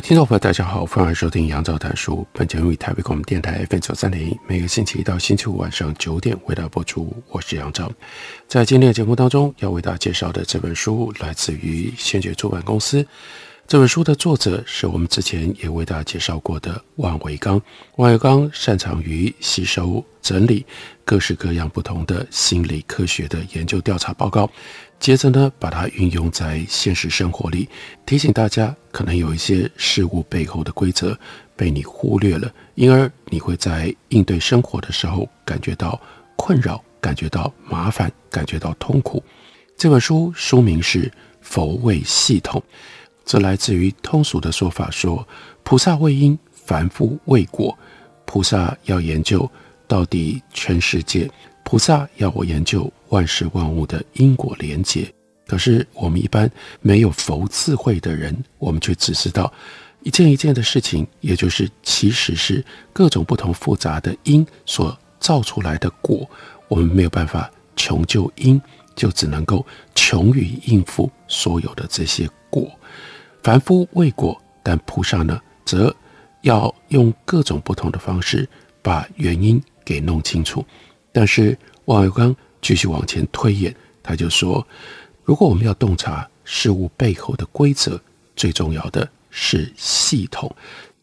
听众朋友，大家好，欢迎收听杨照谈书。本节目以台北广播电台 FM 九三零，每个星期一到星期五晚上九点为大家播出。我是杨照。在今天的节目当中，要为大家介绍的这本书来自于先觉出版公司。这本书的作者是我们之前也为大家介绍过的万维刚。万维刚擅长于吸收、整理各式各样不同的心理科学的研究调查报告。接着呢，把它运用在现实生活里，提醒大家，可能有一些事物背后的规则被你忽略了，因而你会在应对生活的时候感觉到困扰，感觉到麻烦，感觉到痛苦。这本书书名是《佛为系统》，这来自于通俗的说法说，菩萨为因，凡夫为果。菩萨要研究到底全世界。菩萨要我研究万事万物的因果连结，可是我们一般没有佛智慧的人，我们却只知道一件一件的事情，也就是其实是各种不同复杂的因所造出来的果。我们没有办法穷究因，就只能够穷于应付所有的这些果。凡夫为果，但菩萨呢，则要用各种不同的方式把原因给弄清楚。但是万维钢继续往前推演，他就说：如果我们要洞察事物背后的规则，最重要的是系统。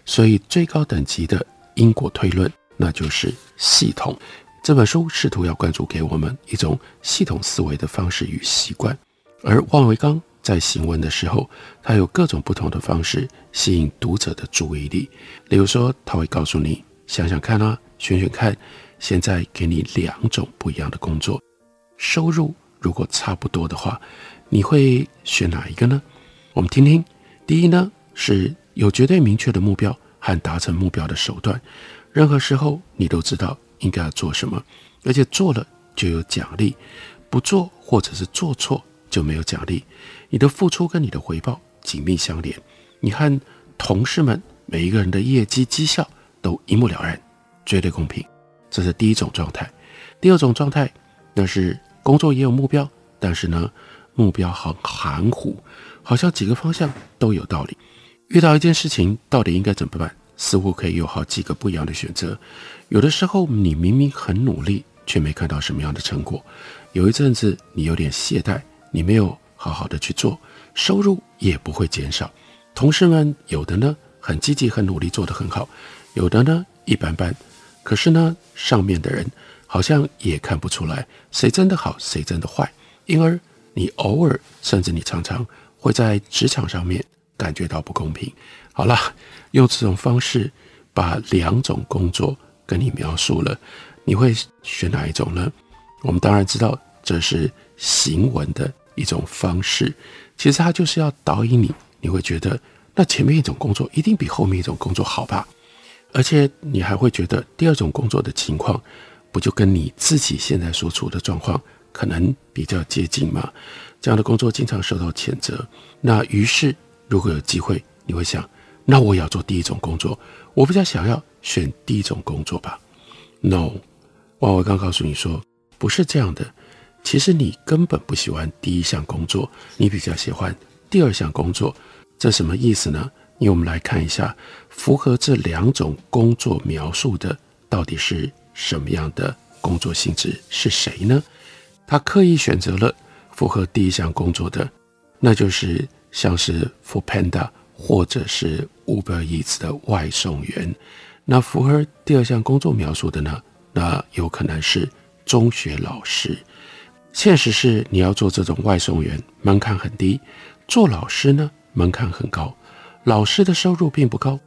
所以最高等级的因果推论，那就是系统。这本书试图要灌输给我们一种系统思维的方式与习惯。而万维钢在行文的时候，他有各种不同的方式吸引读者的注意力。例如说，他会告诉你：想想看啊，选选看。现在给你两种不一样的工作，收入如果差不多的话，你会选哪一个呢？我们听听。第一呢，是有绝对明确的目标和达成目标的手段，任何时候你都知道应该要做什么，而且做了就有奖励，不做或者是做错就没有奖励。你的付出跟你的回报紧密相连，你和同事们每一个人的业绩绩效都一目了然，绝对公平。这是第一种状态，第二种状态，那是工作也有目标，但是呢，目标很含糊，好像几个方向都有道理。遇到一件事情，到底应该怎么办？似乎可以有好几个不一样的选择。有的时候，你明明很努力，却没看到什么样的成果。有一阵子，你有点懈怠，你没有好好的去做，收入也不会减少。同事们有的呢，很积极、很努力，做得很好；有的呢，一般般。可是呢，上面的人好像也看不出来谁真的好，谁真的坏，因而你偶尔甚至你常常会在职场上面感觉到不公平。好了，用这种方式把两种工作跟你描述了，你会选哪一种呢？我们当然知道这是行文的一种方式，其实它就是要导引你，你会觉得那前面一种工作一定比后面一种工作好吧？而且你还会觉得第二种工作的情况，不就跟你自己现在所处的状况可能比较接近吗？这样的工作经常受到谴责。那于是，如果有机会，你会想，那我也要做第一种工作，我比较想要选第一种工作吧？No，万维刚告诉你说，不是这样的。其实你根本不喜欢第一项工作，你比较喜欢第二项工作。这什么意思呢？因为我们来看一下，符合这两种工作描述的到底是什么样的工作性质？是谁呢？他刻意选择了符合第一项工作的，那就是像是 For Panda 或者是 Uber Eats 的外送员。那符合第二项工作描述的呢？那有可能是中学老师。现实是你要做这种外送员，门槛很低；做老师呢，门槛很高。老师的收入并不高，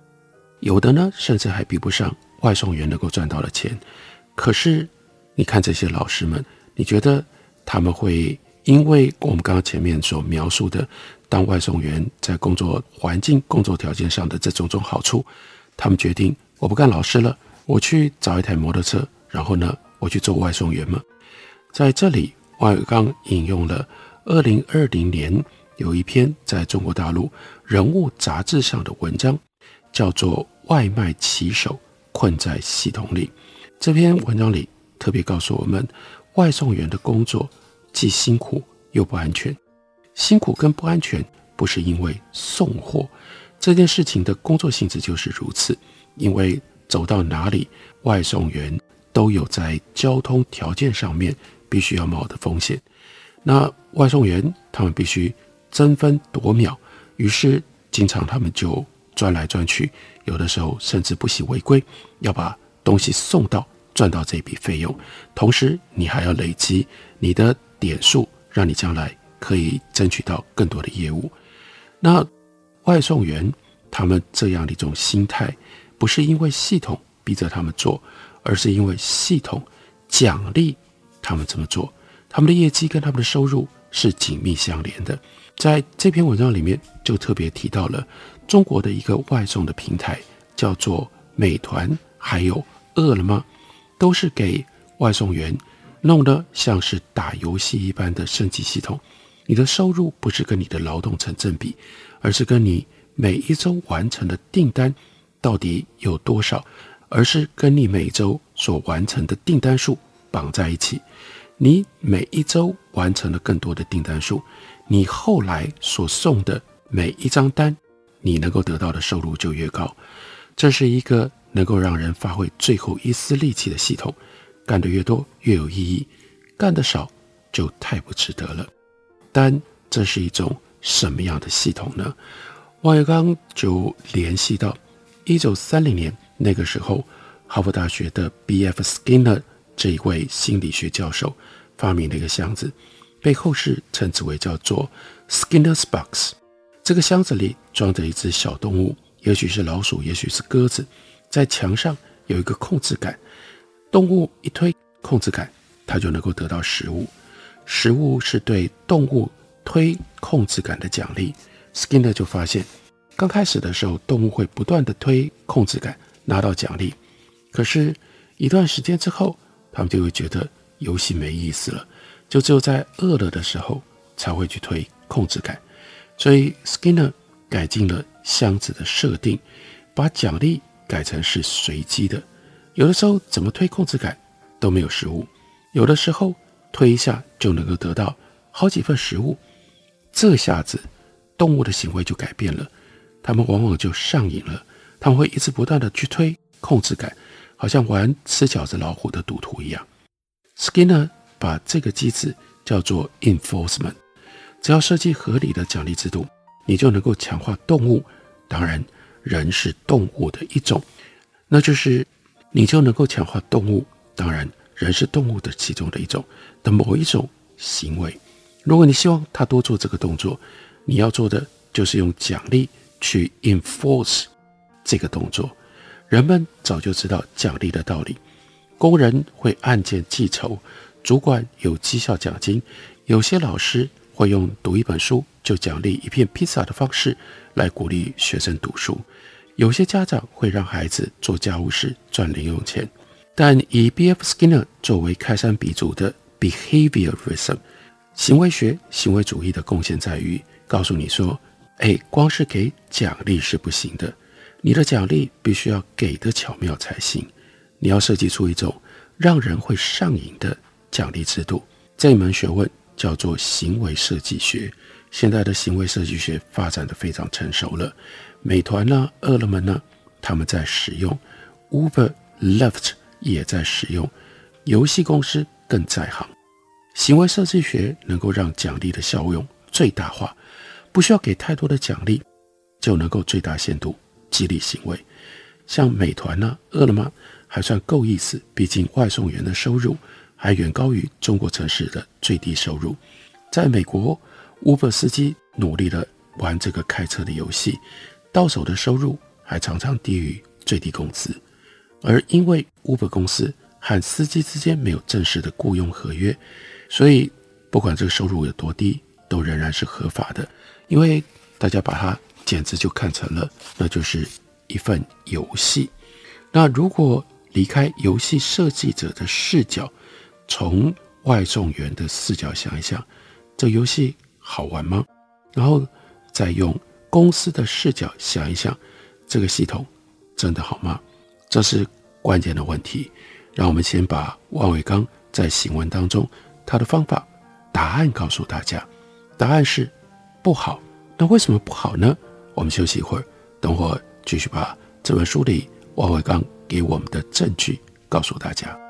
有的呢，甚至还比不上外送员能够赚到的钱。可是，你看这些老师们，你觉得他们会因为我们刚刚前面所描述的，当外送员在工作环境、工作条件上的这种种好处，他们决定我不干老师了，我去找一台摩托车，然后呢，我去做外送员吗。在这里，王有刚引用了二零二零年有一篇在中国大陆人物杂志上的文章，叫做《外卖骑手困在系统里》。这篇文章里特别告诉我们，外送员的工作既辛苦又不安全。辛苦跟不安全不是因为送货这件事情的工作性质就是如此，因为走到哪里，外送员都有在交通条件上面必须要冒的风险。那外送员他们必须争分夺秒，于是经常他们就转来转去，有的时候甚至不惜违规，要把东西送到赚到这笔费用。同时，你还要累积你的点数，让你将来。可以争取到更多的业务。那外送员他们这样的一种心态，不是因为系统逼着他们做，而是因为系统奖励他们这么做。他们的业绩跟他们的收入是紧密相连的。在这篇文章里面就特别提到了中国的一个外送的平台，叫做美团，还有饿了么，都是给外送员弄得像是打游戏一般的升级系统。你的收入不是跟你的劳动成正比，而是跟你每一周完成的订单到底有多少，而是跟你每周所完成的订单数绑在一起。你每一周完成了更多的订单数，你后来所送的每一张单，你能够得到的收入就越高。这是一个能够让人发挥最后一丝力气的系统，干得越多越有意义，干得少就太不值得了。但这是一种什么样的系统呢？王有刚就联系到一九三零年那个时候，哈佛大学的 B.F. Skinner 这一位心理学教授发明了一个箱子，被后世称之为叫做 Skinner's Box。这个箱子里装着一只小动物，也许是老鼠，也许是鸽子，在墙上有一个控制杆，动物一推控制杆，它就能够得到食物。食物是对动物推控制杆的奖励。Skinner 就发现，刚开始的时候，动物会不断地推控制杆，拿到奖励。可是，一段时间之后，他们就会觉得游戏没意思了，就只有在饿了的时候才会去推控制杆。所以，Skinner 改进了箱子的设定，把奖励改成是随机的。有的时候，怎么推控制杆都没有食物；有的时候，推一下就能够得到好几份食物，这下子动物的行为就改变了，它们往往就上瘾了，他们会一直不断地去推控制杆，好像玩吃饺子老虎的赌徒一样。Skinner 把这个机制叫做 enforcement，只要设计合理的奖励制度，你就能够强化动物。当然，人是动物的一种，那就是你就能够强化动物。当然。人是动物的其中的一种的某一种行为。如果你希望他多做这个动作，你要做的就是用奖励去 enforce 这个动作。人们早就知道奖励的道理。工人会按件计酬，主管有绩效奖金，有些老师会用读一本书就奖励一片披萨的方式来鼓励学生读书，有些家长会让孩子做家务事赚零用钱。但以 B.F. Skinner 作为开山鼻祖的 Behaviorism 行为学、行为主义的贡献在于告诉你说：哎，光是给奖励是不行的，你的奖励必须要给得巧妙才行。你要设计出一种让人会上瘾的奖励制度。这一门学问叫做行为设计学。现在的行为设计学发展得非常成熟了，美团呢、饿了么呢，他们在使用 Uber、Lyft。也在使用，游戏公司更在行。行为设计学能够让奖励的效用最大化，不需要给太多的奖励，就能够最大限度激励行为。像美团呢、饿了么还算够意思，毕竟外送员的收入还远高于中国城市的最低收入。在美国，Uber 司机努力的玩这个开车的游戏，到手的收入还常常低于最低工资。而因为 Uber 公司和司机之间没有正式的雇佣合约，所以不管这个收入有多低，都仍然是合法的，因为大家把它简直就看成了那就是一份游戏。那如果离开游戏设计者的视角，从外送员的视角想一想，这游戏好玩吗？然后再用公司的视角想一想，这个系统真的好吗？这是关键的问题。让我们先把万维钢在行文当中他的方法答案告诉大家，答案是不好。那为什么不好呢？我们休息一会儿，等会儿继续把这本书里万维钢给我们的证据告诉大家。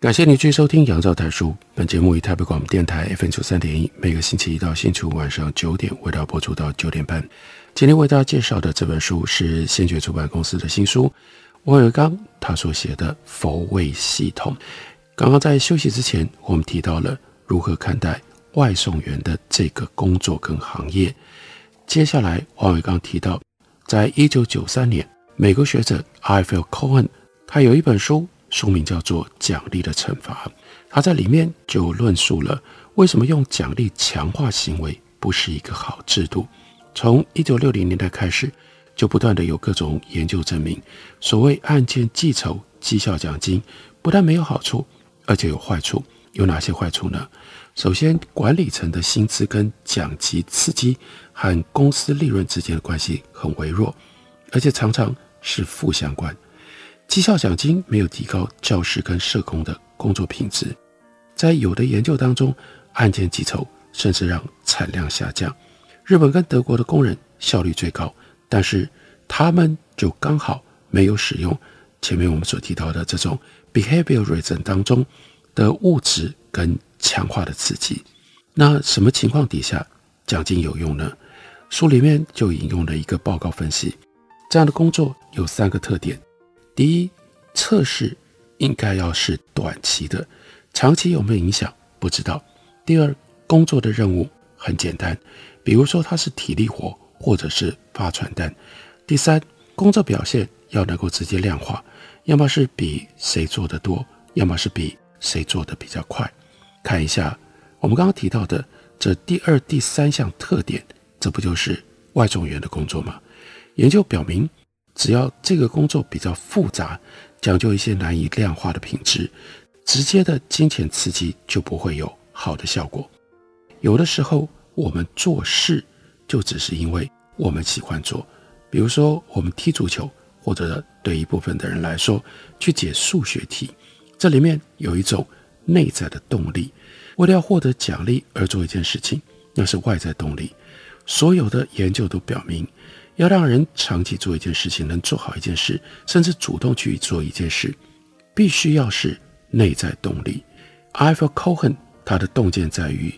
感谢你继续收听《杨照谈书》。本节目以台北广播电台 FM 九三点一，每个星期一到星期五晚上九点为大家播出到九点半。今天为大家介绍的这本书是先觉出版公司的新书，王维刚他所写的《佛位系统》。刚刚在休息之前，我们提到了如何看待外送员的这个工作跟行业。接下来，王维刚提到，在一九九三年，美国学者 i f e l Cohen 他有一本书。书名叫做《奖励的惩罚》，他在里面就论述了为什么用奖励强化行为不是一个好制度。从一九六零年代开始，就不断的有各种研究证明，所谓案件计酬、绩效奖金，不但没有好处，而且有坏处。有哪些坏处呢？首先，管理层的薪资跟奖级刺激和公司利润之间的关系很微弱，而且常常是负相关。绩效奖金没有提高教师跟社工的工作品质，在有的研究当中，案件计酬甚至让产量下降。日本跟德国的工人效率最高，但是他们就刚好没有使用前面我们所提到的这种 behavior reason 当中的物质跟强化的刺激。那什么情况底下奖金有用呢？书里面就引用了一个报告分析，这样的工作有三个特点。第一，测试应该要是短期的，长期有没有影响不知道。第二，工作的任务很简单，比如说它是体力活或者是发传单。第三，工作表现要能够直接量化，要么是比谁做得多，要么是比谁做得比较快。看一下我们刚刚提到的这第二、第三项特点，这不就是外送员的工作吗？研究表明。只要这个工作比较复杂，讲究一些难以量化的品质，直接的金钱刺激就不会有好的效果。有的时候我们做事就只是因为我们喜欢做，比如说我们踢足球，或者对一部分的人来说去解数学题，这里面有一种内在的动力，为了要获得奖励而做一件事情，那是外在动力。所有的研究都表明，要让人长期做一件事情，能做好一件事，甚至主动去做一件事，必须要是内在动力。Ivan Cohen 他的洞见在于，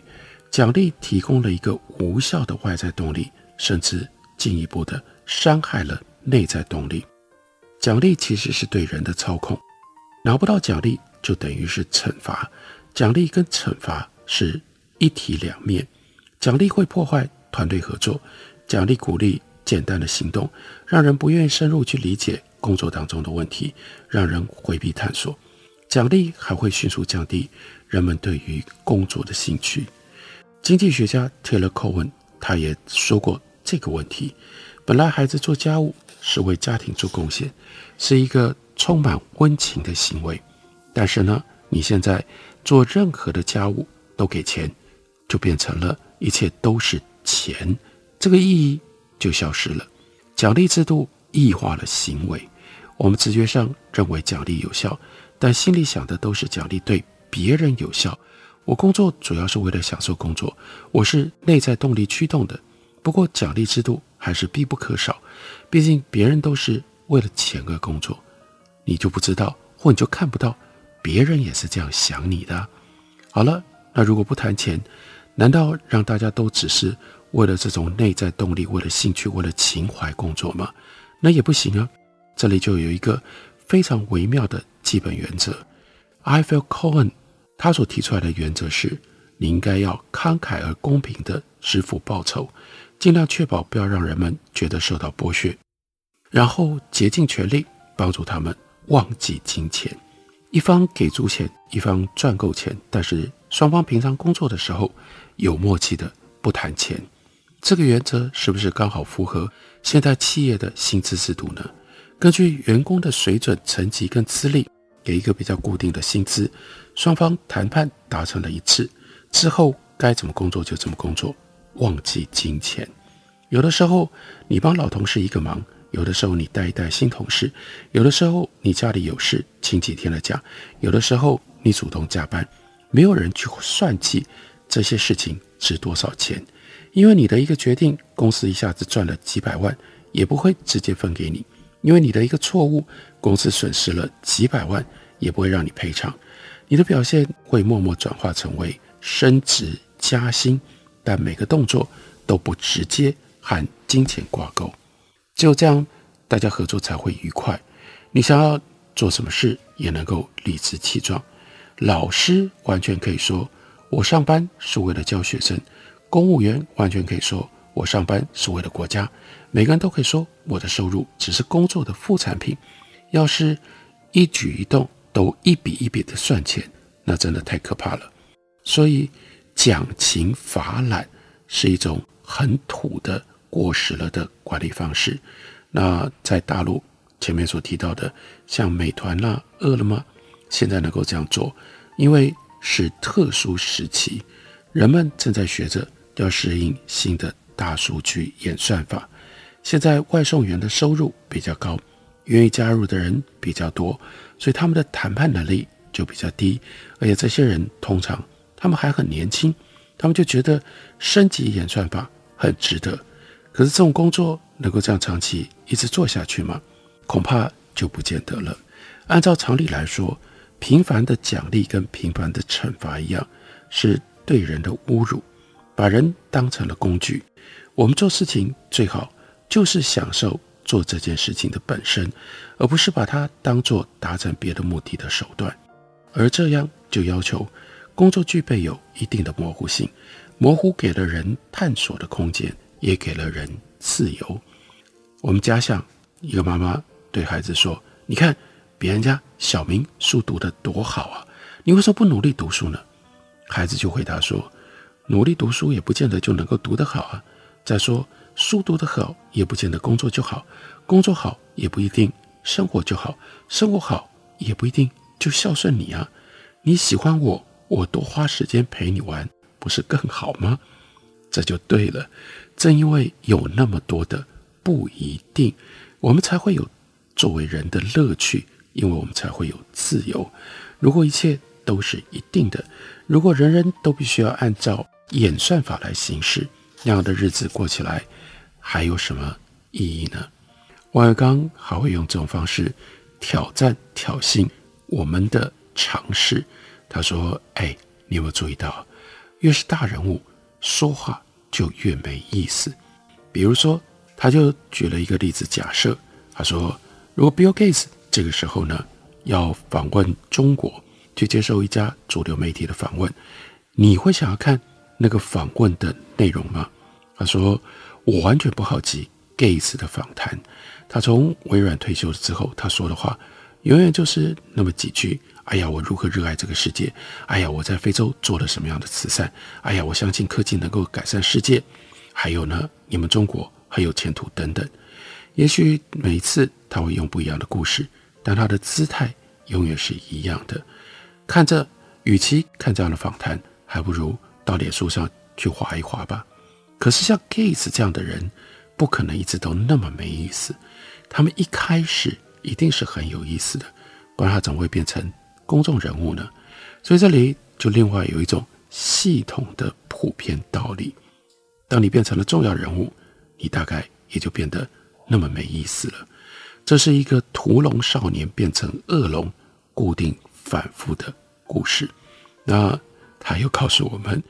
奖励提供了一个无效的外在动力，甚至进一步的伤害了内在动力。奖励其实是对人的操控，拿不到奖励就等于是惩罚，奖励跟惩罚是一体两面。奖励会破坏团队合作，奖励鼓励简单的行动，让人不愿意深入去理解工作当中的问题，让人回避探索。奖励还会迅速降低人们对于工作的兴趣。经济学家 Taylor Cowen 他也说过这个问题：本来孩子做家务。是为家庭做贡献，是一个充满温情的行为。但是呢，你现在做任何的家务都给钱，就变成了一切都是钱，这个意义就消失了。奖励制度异化了行为，我们直觉上认为奖励有效，但心里想的都是奖励对别人有效。我工作主要是为了享受工作，我是内在动力驱动的。不过奖励制度还是必不可少。毕竟别人都是为了钱而工作，你就不知道，或你就看不到，别人也是这样想你的。好了，那如果不谈钱，难道让大家都只是为了这种内在动力、为了兴趣、为了情怀工作吗？那也不行啊。这里就有一个非常微妙的基本原则。Ivan Cohen 他所提出来的原则是：你应该要慷慨而公平地支付报酬。尽量确保不要让人们觉得受到剥削，然后竭尽全力帮助他们忘记金钱。一方给足钱，一方赚够钱，但是双方平常工作的时候有默契的不谈钱。这个原则是不是刚好符合现代企业的薪资制度呢？根据员工的水准、层级跟资历，给一个比较固定的薪资，双方谈判达成了一致之后，该怎么工作就怎么工作。忘记金钱，有的时候你帮老同事一个忙，有的时候你带一带新同事，有的时候你家里有事请几天的假，有的时候你主动加班，没有人去算计这些事情值多少钱，因为你的一个决定，公司一下子赚了几百万，也不会直接分给你；因为你的一个错误，公司损失了几百万，也不会让你赔偿。你的表现会默默转化成为升职加薪。但每个动作都不直接和金钱挂钩，只有这样，大家合作才会愉快。你想要做什么事也能够理直气壮。老师完全可以说，我上班是为了教学生；公务员完全可以说，我上班是为了国家。每个人都可以说，我的收入只是工作的副产品。要是一举一动都一笔一笔的算钱，那真的太可怕了。所以。奖勤罚懒是一种很土的过时了的管理方式。那在大陆前面所提到的，像美团呐、啊、饿了么，现在能够这样做，因为是特殊时期，人们正在学着要适应新的大数据演算法。现在外送员的收入比较高，愿意加入的人比较多，所以他们的谈判能力就比较低，而且这些人通常。他们还很年轻，他们就觉得升级演算法很值得。可是这种工作能够这样长期一直做下去吗？恐怕就不见得了。按照常理来说，频繁的奖励跟频繁的惩罚一样，是对人的侮辱，把人当成了工具。我们做事情最好就是享受做这件事情的本身，而不是把它当做达成别的目的的手段。而这样就要求。工作具备有一定的模糊性，模糊给了人探索的空间，也给了人自由。我们家乡一个妈妈对孩子说：“你看别人家小明书读得多好啊，你为什么不努力读书呢？”孩子就回答说：“努力读书也不见得就能够读得好啊。再说书读得好也不见得工作就好，工作好也不一定生活就好，生活好也不一定就孝顺你啊。你喜欢我。”我多花时间陪你玩，不是更好吗？这就对了。正因为有那么多的不一定，我们才会有作为人的乐趣，因为我们才会有自由。如果一切都是一定的，如果人人都必须要按照演算法来行事，那样的日子过起来还有什么意义呢？王维刚还会用这种方式挑战、挑衅我们的常识。他说：“哎，你有没有注意到，越是大人物说话就越没意思？比如说，他就举了一个例子，假设他说，如果 Bill Gates 这个时候呢要访问中国，去接受一家主流媒体的访问，你会想要看那个访问的内容吗？”他说：“我完全不好奇 Gates 的访谈。他从微软退休之后，他说的话永远就是那么几句。”哎呀，我如何热爱这个世界！哎呀，我在非洲做了什么样的慈善！哎呀，我相信科技能够改善世界。还有呢，你们中国很有前途等等。也许每一次他会用不一样的故事，但他的姿态永远是一样的。看着，与其看这样的访谈，还不如到脸书上去划一划吧。可是像 Gates 这样的人，不可能一直都那么没意思。他们一开始一定是很有意思的，不然他怎么会变成公众人物呢，所以这里就另外有一种系统的普遍道理：当你变成了重要人物，你大概也就变得那么没意思了。这是一个屠龙少年变成恶龙固定反复的故事。那他又告诉我们，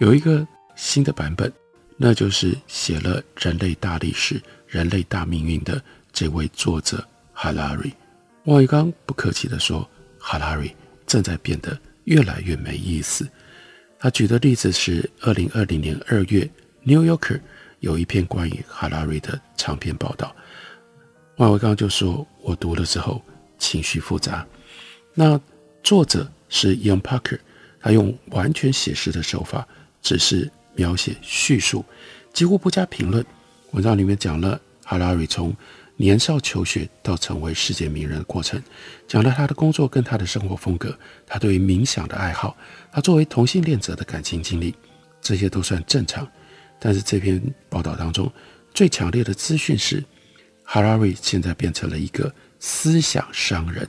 有一个新的版本，那就是写了《人类大历史》《人类大命运》的这位作者哈拉瑞。王维刚不客气地说。哈拉瑞正在变得越来越没意思。他举的例子是二零二零年二月，《New Yorker》有一篇关于哈拉瑞的长篇报道。万维刚就说：“我读了之后情绪复杂。”那作者是 Ian Parker 他用完全写实的手法，只是描写叙述，几乎不加评论。文章里面讲了哈拉瑞从年少求学到成为世界名人的过程，讲了他的工作跟他的生活风格，他对于冥想的爱好，他作为同性恋者的感情经历，这些都算正常。但是这篇报道当中最强烈的资讯是，哈拉瑞现在变成了一个思想商人。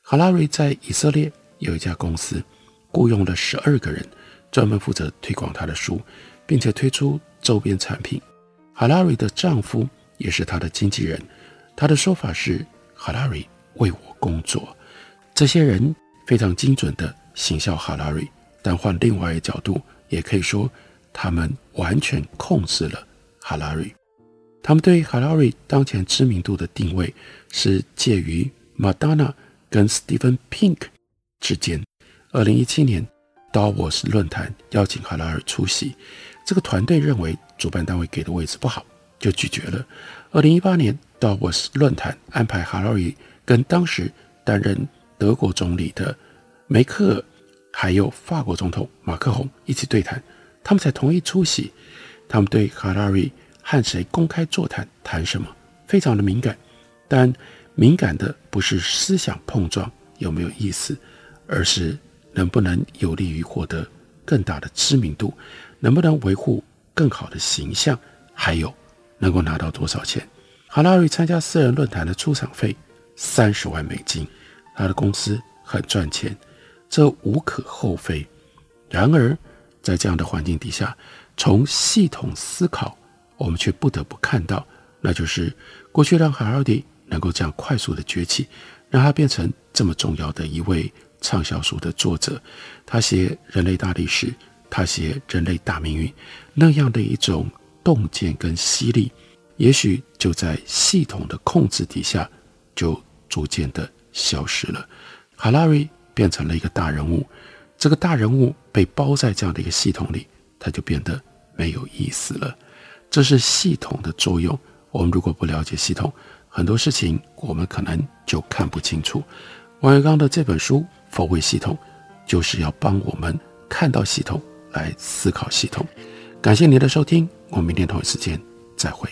哈拉瑞在以色列有一家公司，雇佣了十二个人，专门负责推广他的书，并且推出周边产品。哈拉瑞的丈夫也是他的经纪人。他的说法是：“哈拉瑞为我工作。”这些人非常精准地行销哈拉瑞，但换另外一个角度，也可以说他们完全控制了哈拉瑞。他们对哈拉瑞当前知名度的定位是介于 Madonna 跟 Steven Pink 之间。二零一七年，Davos 论坛邀请哈拉尔出席，这个团队认为主办单位给的位置不好，就拒绝了。二零一八年。到沃斯论坛安排哈拉瑞跟当时担任德国总理的梅克尔，还有法国总统马克宏一起对谈，他们才同意出席。他们对哈拉瑞和谁公开座谈谈什么非常的敏感，但敏感的不是思想碰撞有没有意思，而是能不能有利于获得更大的知名度，能不能维护更好的形象，还有能够拿到多少钱。哈拉瑞参加私人论坛的出场费三十万美金，他的公司很赚钱，这无可厚非。然而，在这样的环境底下，从系统思考，我们却不得不看到，那就是过去让哈拉瑞能够这样快速的崛起，让他变成这么重要的一位畅销书的作者。他写《人类大历史》，他写《人类大命运》，那样的一种洞见跟犀利。也许就在系统的控制底下，就逐渐的消失了。哈拉瑞变成了一个大人物，这个大人物被包在这样的一个系统里，他就变得没有意思了。这是系统的作用。我们如果不了解系统，很多事情我们可能就看不清楚。王维刚的这本书《否伪系统》，就是要帮我们看到系统，来思考系统。感谢您的收听，我们明天同一时间再会。